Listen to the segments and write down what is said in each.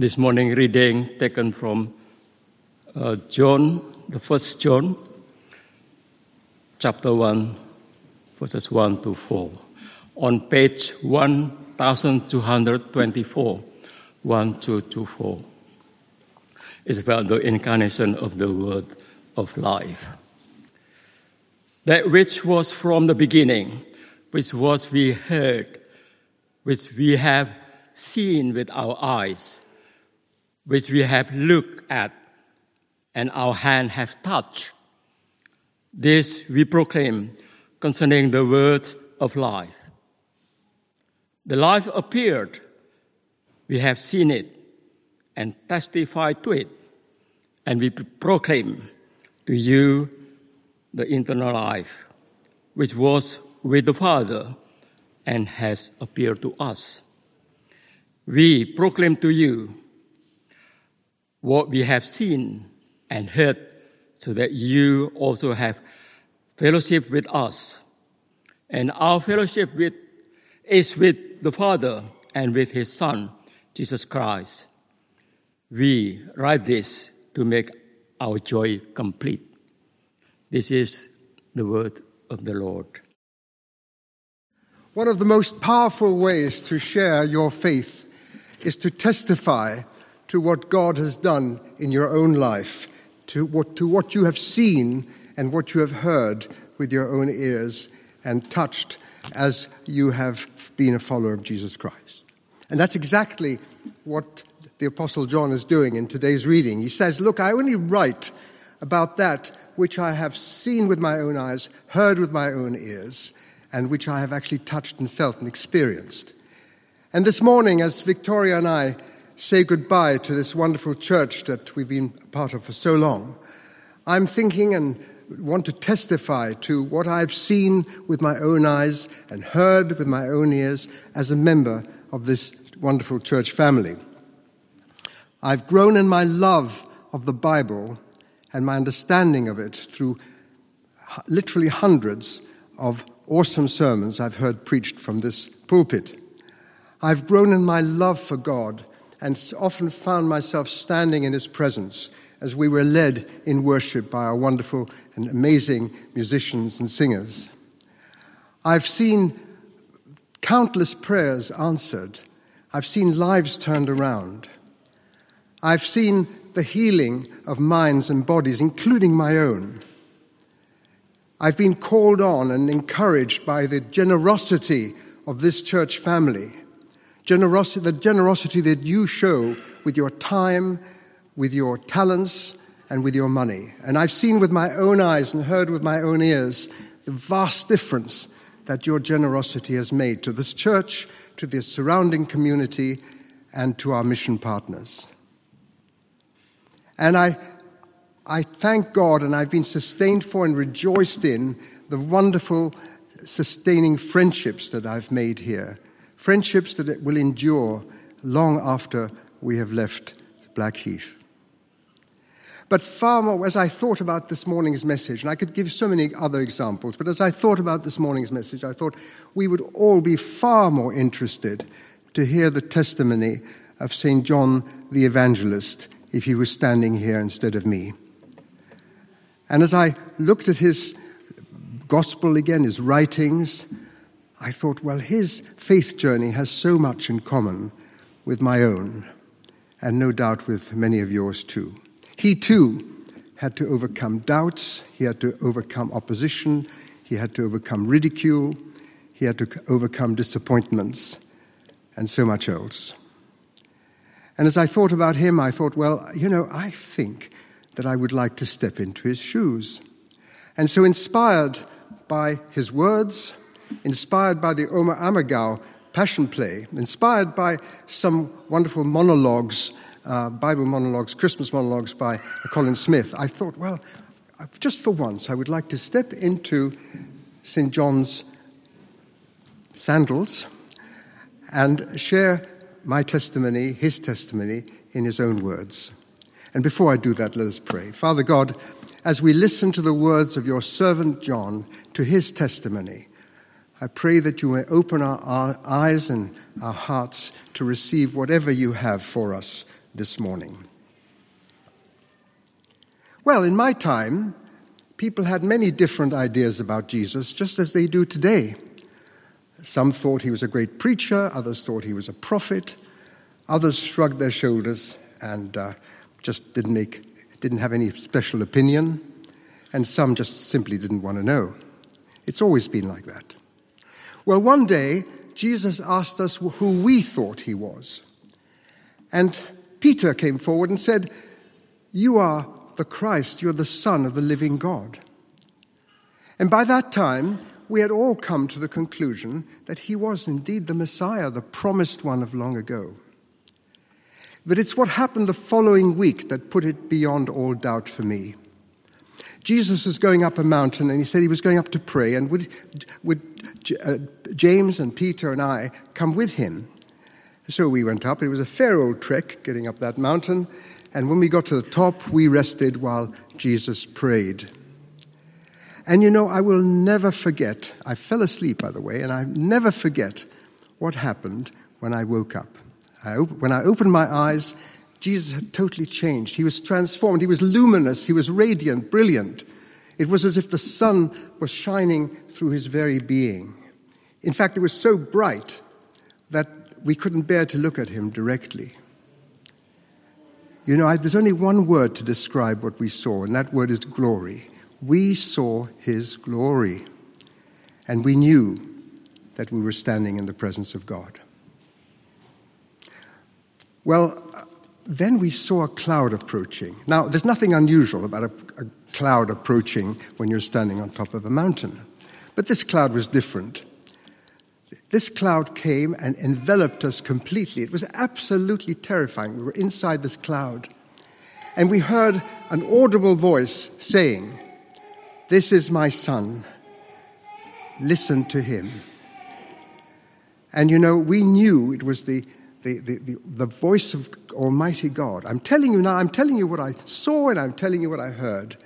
This morning reading taken from uh, John, the first John, chapter 1, verses 1 to 4. On page 1224, 1 to 4 is about the incarnation of the Word of life. That which was from the beginning, which was we heard, which we have seen with our eyes, which we have looked at, and our hand have touched. This we proclaim concerning the word of life. The life appeared, we have seen it and testified to it, and we proclaim to you the eternal life, which was with the Father and has appeared to us. We proclaim to you what we have seen and heard, so that you also have fellowship with us. And our fellowship with, is with the Father and with His Son, Jesus Christ. We write this to make our joy complete. This is the word of the Lord. One of the most powerful ways to share your faith is to testify to what God has done in your own life, to what, to what you have seen and what you have heard with your own ears and touched as you have been a follower of Jesus Christ. And that's exactly what the Apostle John is doing in today's reading. He says, Look, I only write about that which I have seen with my own eyes, heard with my own ears and which I have actually touched and felt and experienced. And this morning, as Victoria and I say goodbye to this wonderful church that we've been a part of for so long, I'm thinking and want to testify to what I've seen with my own eyes and heard with my own ears as a member of this wonderful church family. I've grown in my love of the Bible and my understanding of it through literally hundreds of awesome sermons I've heard preached from this pulpit. I've grown in my love for God and often found myself standing in His presence as we were led in worship by our wonderful and amazing musicians and singers. I've seen countless prayers answered. I've seen lives turned around. I've seen the healing of minds and bodies, including my own. I've been called on and encouraged by the generosity of this church family, generosity, the generosity that you show with your time, with your talents, and with your money. And I've seen with my own eyes and heard with my own ears the vast difference that your generosity has made to this church, to the surrounding community, and to our mission partners. And I I thank God and I've been sustained for and rejoiced in the wonderful sustaining friendships that I've made here. Friendships that will endure long after we have left Blackheath. But far more, as I thought about this morning's message, and I could give so many other examples, but as I thought about this morning's message, I thought we would all be far more interested to hear the testimony of St. John the Evangelist if he was standing here instead of me. And as I looked at his gospel again, his writings, I thought, well, his faith journey has so much in common with my own, and no doubt with many of yours too. He too had to overcome doubts, he had to overcome opposition, he had to overcome ridicule, he had to overcome disappointments, and so much else. And as I thought about him, I thought, well, you know, I think that I would like to step into his shoes. And so, inspired by his words, inspired by the Oberammergau Passion Play, inspired by some wonderful monologues, uh, Bible monologues, Christmas monologues by Colin Smith, I thought, well, just for once, I would like to step into St. John's sandals and share my testimony, his testimony, in his own words. And before I do that, let us pray. Father God, as we listen to the words of your servant John, to his testimony, I pray that you may open our, our eyes and our hearts to receive whatever you have for us this morning. Well, in my time, people had many different ideas about Jesus, just as they do today. Some thought he was a great preacher, others thought he was a prophet, others shrugged their shoulders and uh, just didn't, make, didn't have any special opinion, and some just simply didn't want to know. It's always been like that. Well, one day, Jesus asked us who we thought he was. And Peter came forward and said, You are the Christ, you're the Son of the living God. And by that time, we had all come to the conclusion that he was indeed the Messiah, the promised one of long ago. But it's what happened the following week that put it beyond all doubt for me. Jesus was going up a mountain and he said he was going up to pray, and would, would Uh, James and Peter and I come with him? So we went up. It was a fair old trek getting up that mountain, and when we got to the top, we rested while Jesus prayed. And you know, I will never forget, I fell asleep, by the way, and I never forget what happened when I woke up. I op- when I opened my eyes, Jesus had totally changed. He was transformed. He was luminous. He was radiant, brilliant. It was as if the sun was shining through his very being. In fact, it was so bright that we couldn't bear to look at him directly. You know, I, there's only one word to describe what we saw, and that word is glory. We saw his glory, and we knew that we were standing in the presence of God. Well, then we saw a cloud approaching. Now, there's nothing unusual about a, a cloud approaching when you're standing on top of a mountain, but this cloud was different. This cloud came and enveloped us completely. It was absolutely terrifying. We were inside this cloud. And we heard an audible voice saying, This is my son. Listen to him. And you know, we knew it was the, the, the, the, the voice of Almighty God. I'm telling you now, I'm telling you what I saw and I'm telling you what I heard.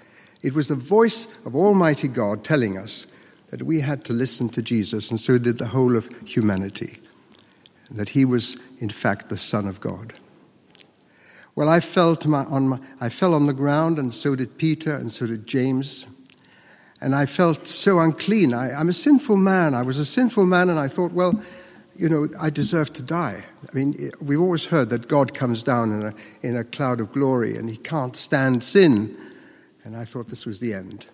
It was the voice of Almighty God telling us that we had to listen to Jesus, and so did the whole of humanity, that he was, in fact, the Son of God. Well, I fell, my, on my, I fell on the ground, and so did Peter, and so did James. And I felt so unclean. I, I'm a sinful man. I was a sinful man, and I thought, well, you know, I deserve to die. I mean, we've always heard that God comes down in a, in a cloud of glory and he can't stand sin. And I thought this was the end.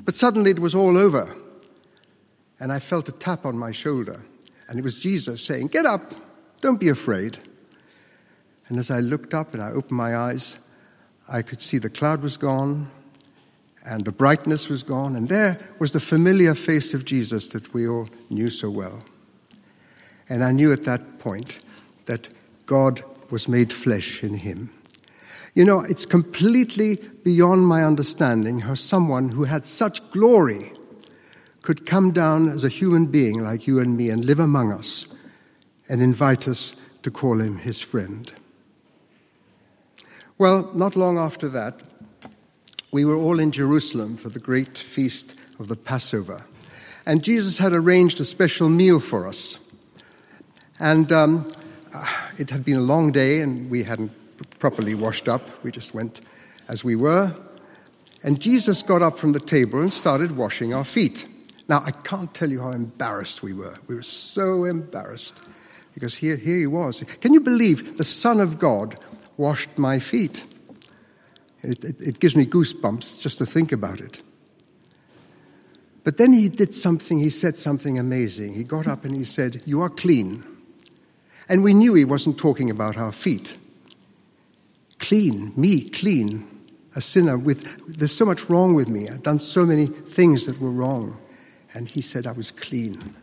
But suddenly it was all over and I felt a tap on my shoulder. And it was Jesus saying, Get up, don't be afraid. And as I looked up and I opened my eyes, I could see the cloud was gone and the brightness was gone, and there was the familiar face of Jesus that we all knew so well. And I knew at that point that God was made flesh in him. You know, it's completely beyond my understanding how someone who had such glory could come down as a human being like you and me and live among us and invite us to call him his friend. Well, not long after that, we were all in Jerusalem for the great feast of the Passover. And Jesus had arranged a special meal for us. And um, it had been a long day, and we hadn't properly washed up. We just went as we were. And Jesus got up from the table and started washing our feet. Now, I can't tell you how embarrassed we were. We were so embarrassed because here, here he was. Can you believe the Son of God washed my feet? It, it, it gives me goosebumps just to think about it. But then he did something, he said something amazing. He got up and he said, You are clean. And we knew he wasn't talking about our feet. Clean, me, clean, a sinner with, there's so much wrong with me. I've done so many things that were wrong and he said I was clean.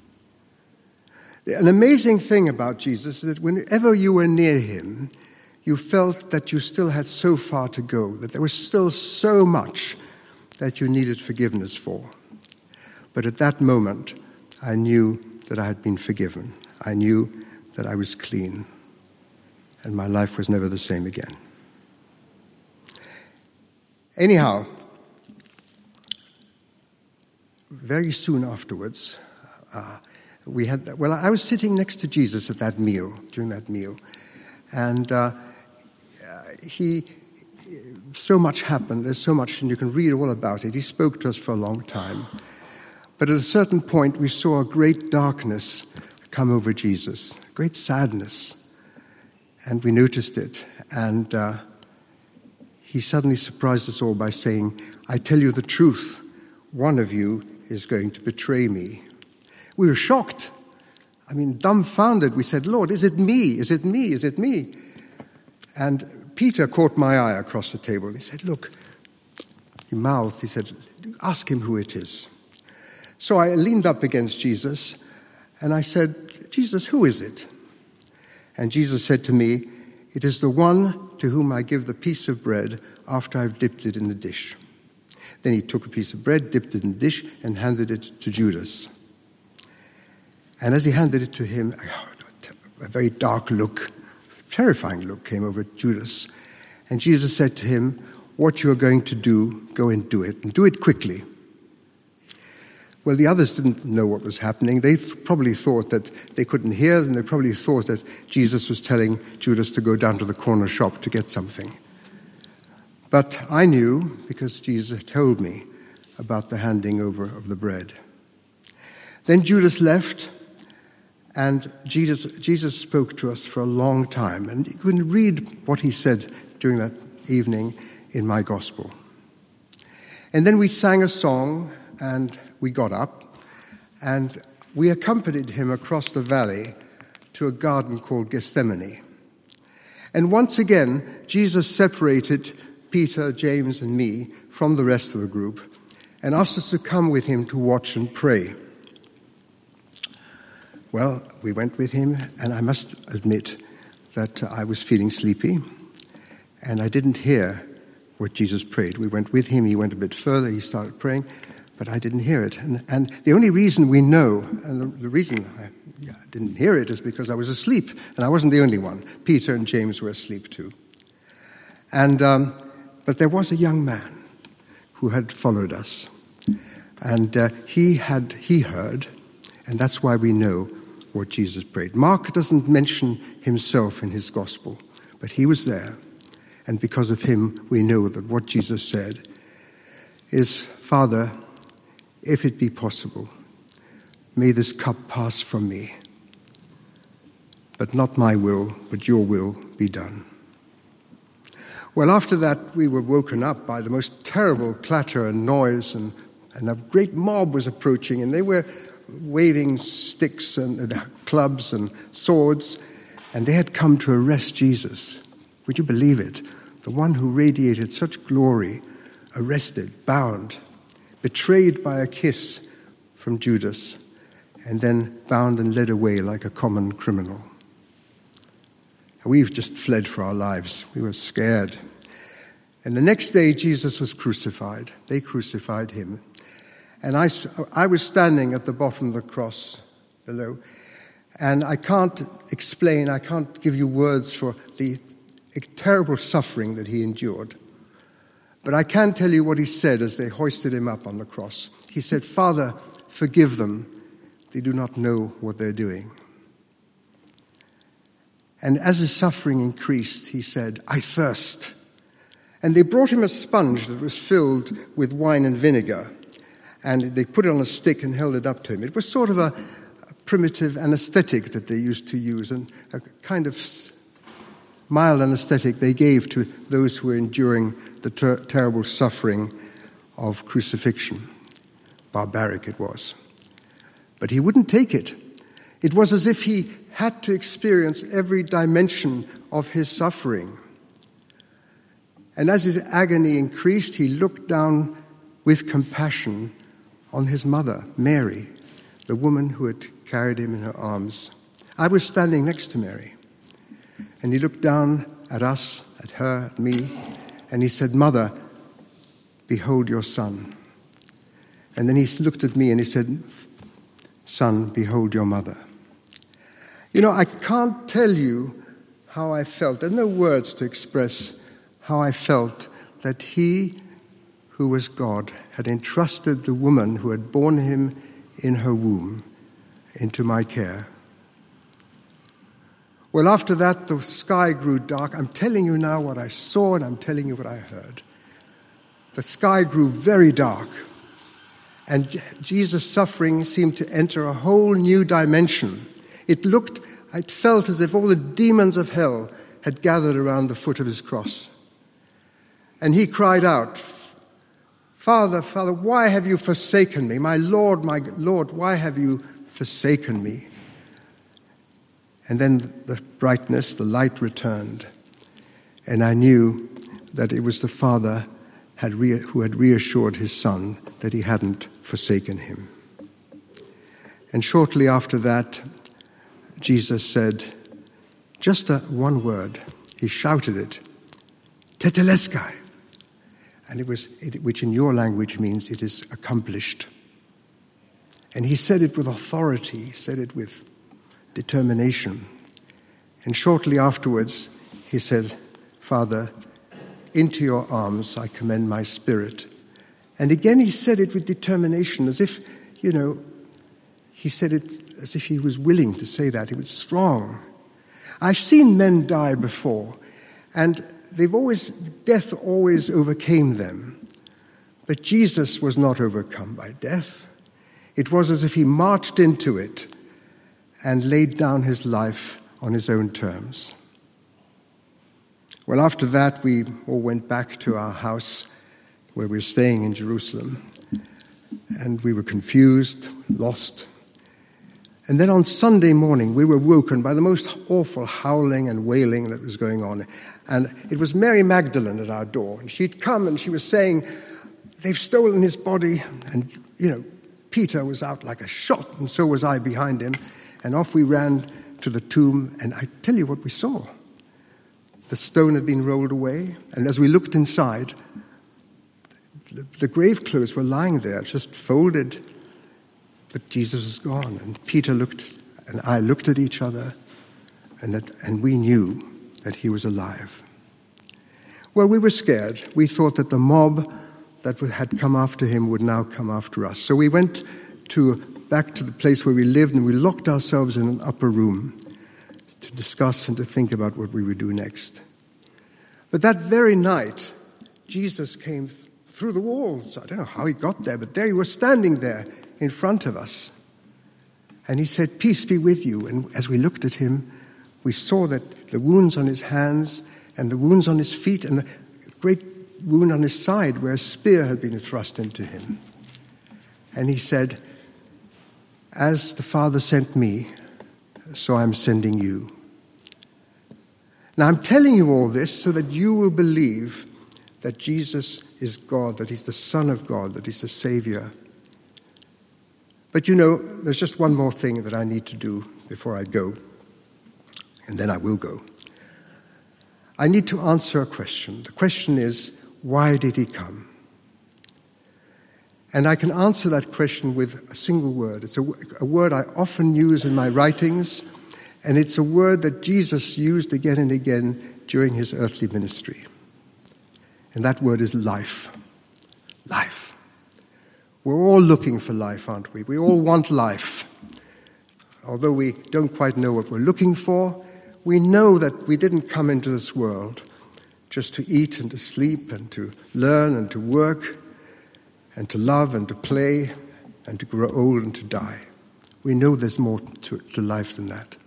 An amazing thing about Jesus is that whenever you were near him, you felt that you still had so far to go, that there was still so much that you needed forgiveness for. But at that moment, I knew that I had been forgiven. I knew that I was clean, and my life was never the same again. Anyhow, very soon afterwards, uh, we had, well, I was sitting next to Jesus at that meal, during that meal. And uh, he, so much happened. There's so much, and you can read all about it. He spoke to us for a long time. But at a certain point, we saw a great darkness come over Jesus, great sadness. And we noticed it. And uh, he suddenly surprised us all by saying, I tell you the truth, one of you is going to betray me. We were shocked. I mean, dumbfounded. We said, Lord, is it me? Is it me? Is it me? And Peter caught my eye across the table. He said, Look, he mouthed, he said, Ask him who it is. So I leaned up against Jesus and I said, Jesus, who is it? And Jesus said to me, It is the one to whom I give the piece of bread after I've dipped it in the dish. Then he took a piece of bread, dipped it in the dish, and handed it to Judas. And as he handed it to him, a very dark look, terrifying look came over Judas. And Jesus said to him, What you are going to do, go and do it, and do it quickly. Well, the others didn't know what was happening. They probably thought that they couldn't hear, and they probably thought that Jesus was telling Judas to go down to the corner shop to get something. But I knew, because Jesus told me, about the handing over of the bread. Then Judas left, and Jesus, Jesus spoke to us for a long time. And you can read what he said during that evening in my gospel. And then we sang a song, and we got up, and we accompanied him across the valley to a garden called Gethsemane. And once again, Jesus separated Peter, James, and me from the rest of the group and asked us to come with him to watch and pray. Well, we went with him, and I must admit that I was feeling sleepy, and I didn't hear what Jesus prayed. We went with him, he went a bit further, he started praying, but I didn't hear it. And, and the only reason we know, and the, the reason I, yeah, didn't hear it, is because I was asleep, and I wasn't the only one. Peter and James were asleep too. And, um, but there was a young man who had followed us, and uh, he had he heard, and that's why we know what Jesus prayed. Mark doesn't mention himself in his gospel, but he was there. And because of him, we know that what Jesus said is Father, if it be possible, may this cup pass from me. But not my will, but your will be done. Well, after that, we were woken up by the most terrible clatter and noise, and, and a great mob was approaching, and they were waving sticks and clubs and swords, and they had come to arrest Jesus. Would you believe it? The one who radiated such glory, arrested, bound, betrayed by a kiss from Judas, and then bound and led away like a common criminal. We've just fled for our lives. We were scared. And the next day, Jesus was crucified. They crucified him. And I, I was standing at the bottom of the cross below. And I can't explain, I can't give you words for the terrible suffering that he endured. But I can tell you what he said as they hoisted him up on the cross. He said, Father, forgive them. They do not know what they're doing. And as his suffering increased, he said, I thirst. And they brought him a sponge that was filled with wine and vinegar and they put it on a stick and held it up to him. It was sort of a, primitive anesthetic that they used to use, and a kind of mild anesthetic they gave to those who were enduring the ter- terrible suffering of crucifixion. Barbaric it was. But he wouldn't take it. It was as if he had to experience every dimension of his suffering. And as his agony increased, he looked down with compassion on his mother, Mary, the woman who had carried him in her arms. I was standing next to Mary, and he looked down at us, at her, at me, and he said, Mother, behold your son. And then he looked at me and he said, Son, behold your mother. You know, I can't tell you how I felt. There are no words to express how I felt that he who was God, had entrusted the woman who had borne him in her womb into my care. Well, after that, the sky grew dark. I'm telling you now what I saw, and I'm telling you what I heard. The sky grew very dark, and Jesus' suffering seemed to enter a whole new dimension. It looked, it felt as if all the demons of hell had gathered around the foot of his cross. And he cried out, Father, Father, why have you forsaken me? My Lord, my Lord, why have you forsaken me? And then the brightness, the light returned. And I knew that it was the Father had re- who had reassured his Son that he hadn't forsaken him. And shortly after that, Jesus said, just a, one word. He shouted it, Tetelestai. And it was, which in your language means it is accomplished. And he said it with authority, he said it with determination. And shortly afterwards, he said, Father, into your arms I commend my spirit. And again, he said it with determination, as if, you know, he said it as if he was willing to say that. He was strong. I've seen men die before, and they've always, death always overcame them. But Jesus was not overcome by death. It was as if he marched into it and laid down his life on his own terms. Well, after that, we all went back to our house where we were staying in Jerusalem, and we were confused, lost. And then on Sunday morning, we were woken by the most awful howling and wailing that was going on. And it was Mary Magdalene at our door. And she'd come and she was saying, They've stolen his body. And, you know, Peter was out like a shot, and so was I behind him. And off we ran to the tomb, and I tell you what we saw. The stone had been rolled away, and as we looked inside, the, grave clothes were lying there, just folded, but Jesus was gone. And Peter looked, and I looked at each other, and, that, and we knew that he was alive. Well, we were scared. We thought that the mob that had come after him would now come after us. So we went to back to the place where we lived and we locked ourselves in an upper room to discuss and to think about what we would do next. But that very night, Jesus came through the walls. I don't know how he got there, but there he was standing there in front of us. And he said, Peace be with you. And as we looked at him, we saw that the wounds on his hands and the wounds on his feet and the great wound on his side where a spear had been thrust into him. And he said, as the Father sent me, so I'm sending you. Now, I'm telling you all this so that you will believe that Jesus is God, that He's the Son of God, that He's the Savior. But you know, there's just one more thing that I need to do before I go, and then I will go. I need to answer a question. The question is why did He come? And I can answer that question with a single word. It's a, a, word I often use in my writings, and it's a word that Jesus used again and again during his earthly ministry. And that word is life. Life. We're all looking for life, aren't we? We all want life. Although we don't quite know what we're looking for, we know that we didn't come into this world just to eat and to sleep and to learn and to work and to love and to play and to grow old and to die. We know there's more to, to life than that.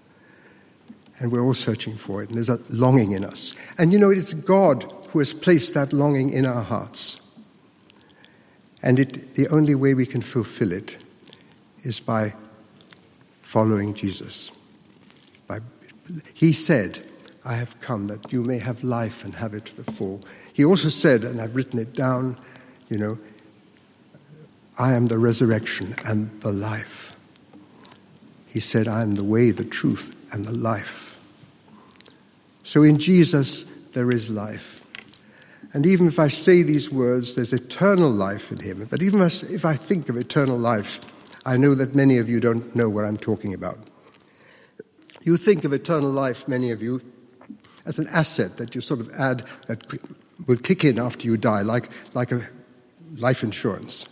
And we're all searching for it, and there's a longing in us. And you know, it's God who has placed that longing in our hearts. And it, the only way we can fulfill it is by following Jesus. By, he said, I have come that you may have life and have it to the full. He also said, and I've written it down, you know, I am the resurrection and the life. He said, I am the way, the truth, and the life. So in Jesus, there is life. And even if I say these words, there's eternal life in him. But even if I think of eternal life, I know that many of you don't know what I'm talking about. You think of eternal life, many of you, as an asset that you sort of add that will kick in after you die, like, like a life insurance.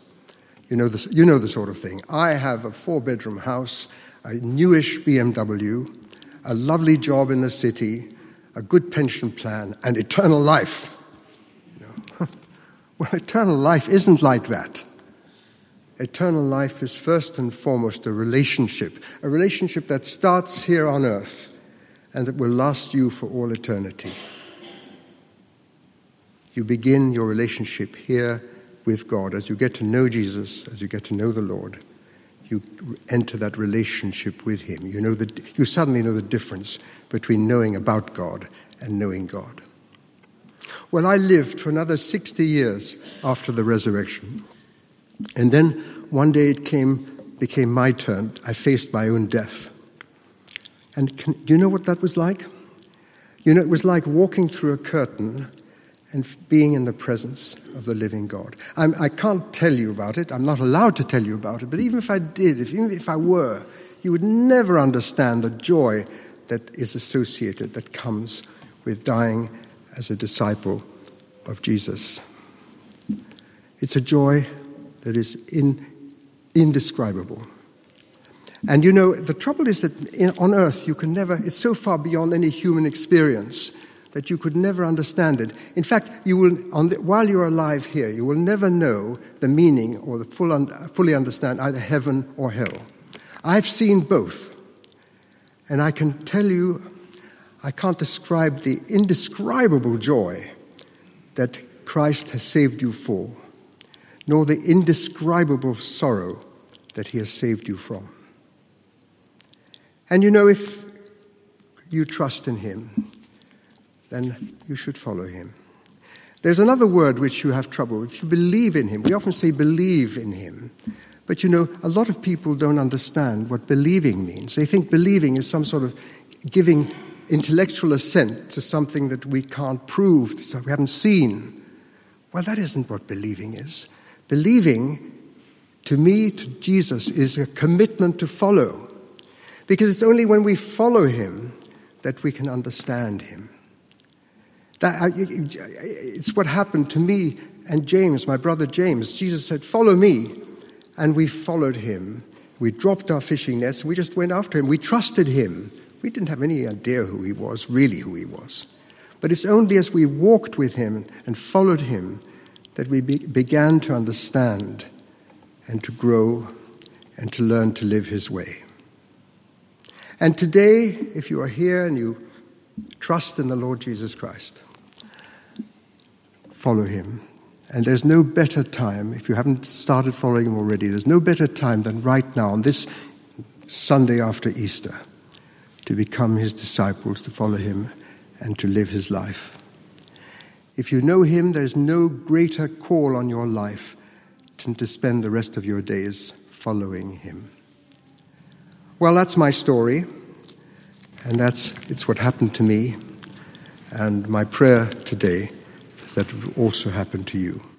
You know, the, you know the sort of thing. I have a four bedroom house, a newish BMW. a lovely job in the city, a good pension plan, and eternal life. Well, eternal life isn't like that. Eternal life is first and foremost a relationship, a relationship that starts here on earth and that will last you for all eternity. You begin your relationship here with God. As you get to know Jesus, as you get to know the Lord, you enter that relationship with Him. You, know the, you suddenly know the difference between knowing about God and knowing God. Well, I lived for another 60 years after the resurrection. And then one day it came, became my turn. I faced my own death. And can, do you know what that was like? You know, it was like walking through a curtain and being in the presence of the living God. I'm, I can not tell you about it. I'm not allowed to tell you about it. But even if I did, if, even if I were, you would never understand the joy that is associated, that comes with dying as a disciple of Jesus. It's a joy that is in, indescribable. And you know, the trouble is that in, on earth, you can never, it's so far beyond any human experience that you could never understand it. In fact, you will, the, while you're alive here, you will never know the meaning or the full un, fully understand either heaven or hell. I've seen both. And I can tell you, I can't describe the indescribable joy that Christ has saved you for, nor the indescribable sorrow that he has saved you from. And you know, if you trust in him, then you should follow him. There's another word which you have trouble. If you believe in him, we often say believe in him. But you know, a lot of people don't understand what believing means. They think believing is some sort of giving intellectual assent to something that we can't prove, so we haven't seen. Well, that isn't what believing is. Believing, to me, to Jesus, is a commitment to follow. Because it's only when we follow him that we can understand him. That, it's what happened to me and James, my brother James. Jesus said, Follow me. And we followed him. We dropped our fishing nets. We just went after him. We trusted him. We didn't have any idea who he was, really who he was. But it's only as we walked with him and followed him that we be- began to understand and to grow and to learn to live his way. And today, if you are here and you trust in the Lord Jesus Christ, follow him. And there's no better time, if you haven't started following him already, there's no better time than right now, on this Sunday after Easter, to become his disciples, to follow him, and to live his life. If you know him, there's no greater call on your life than to spend the rest of your days following him. Well, that's my story, and that's it's what happened to me. And my prayer today that would also happen to you.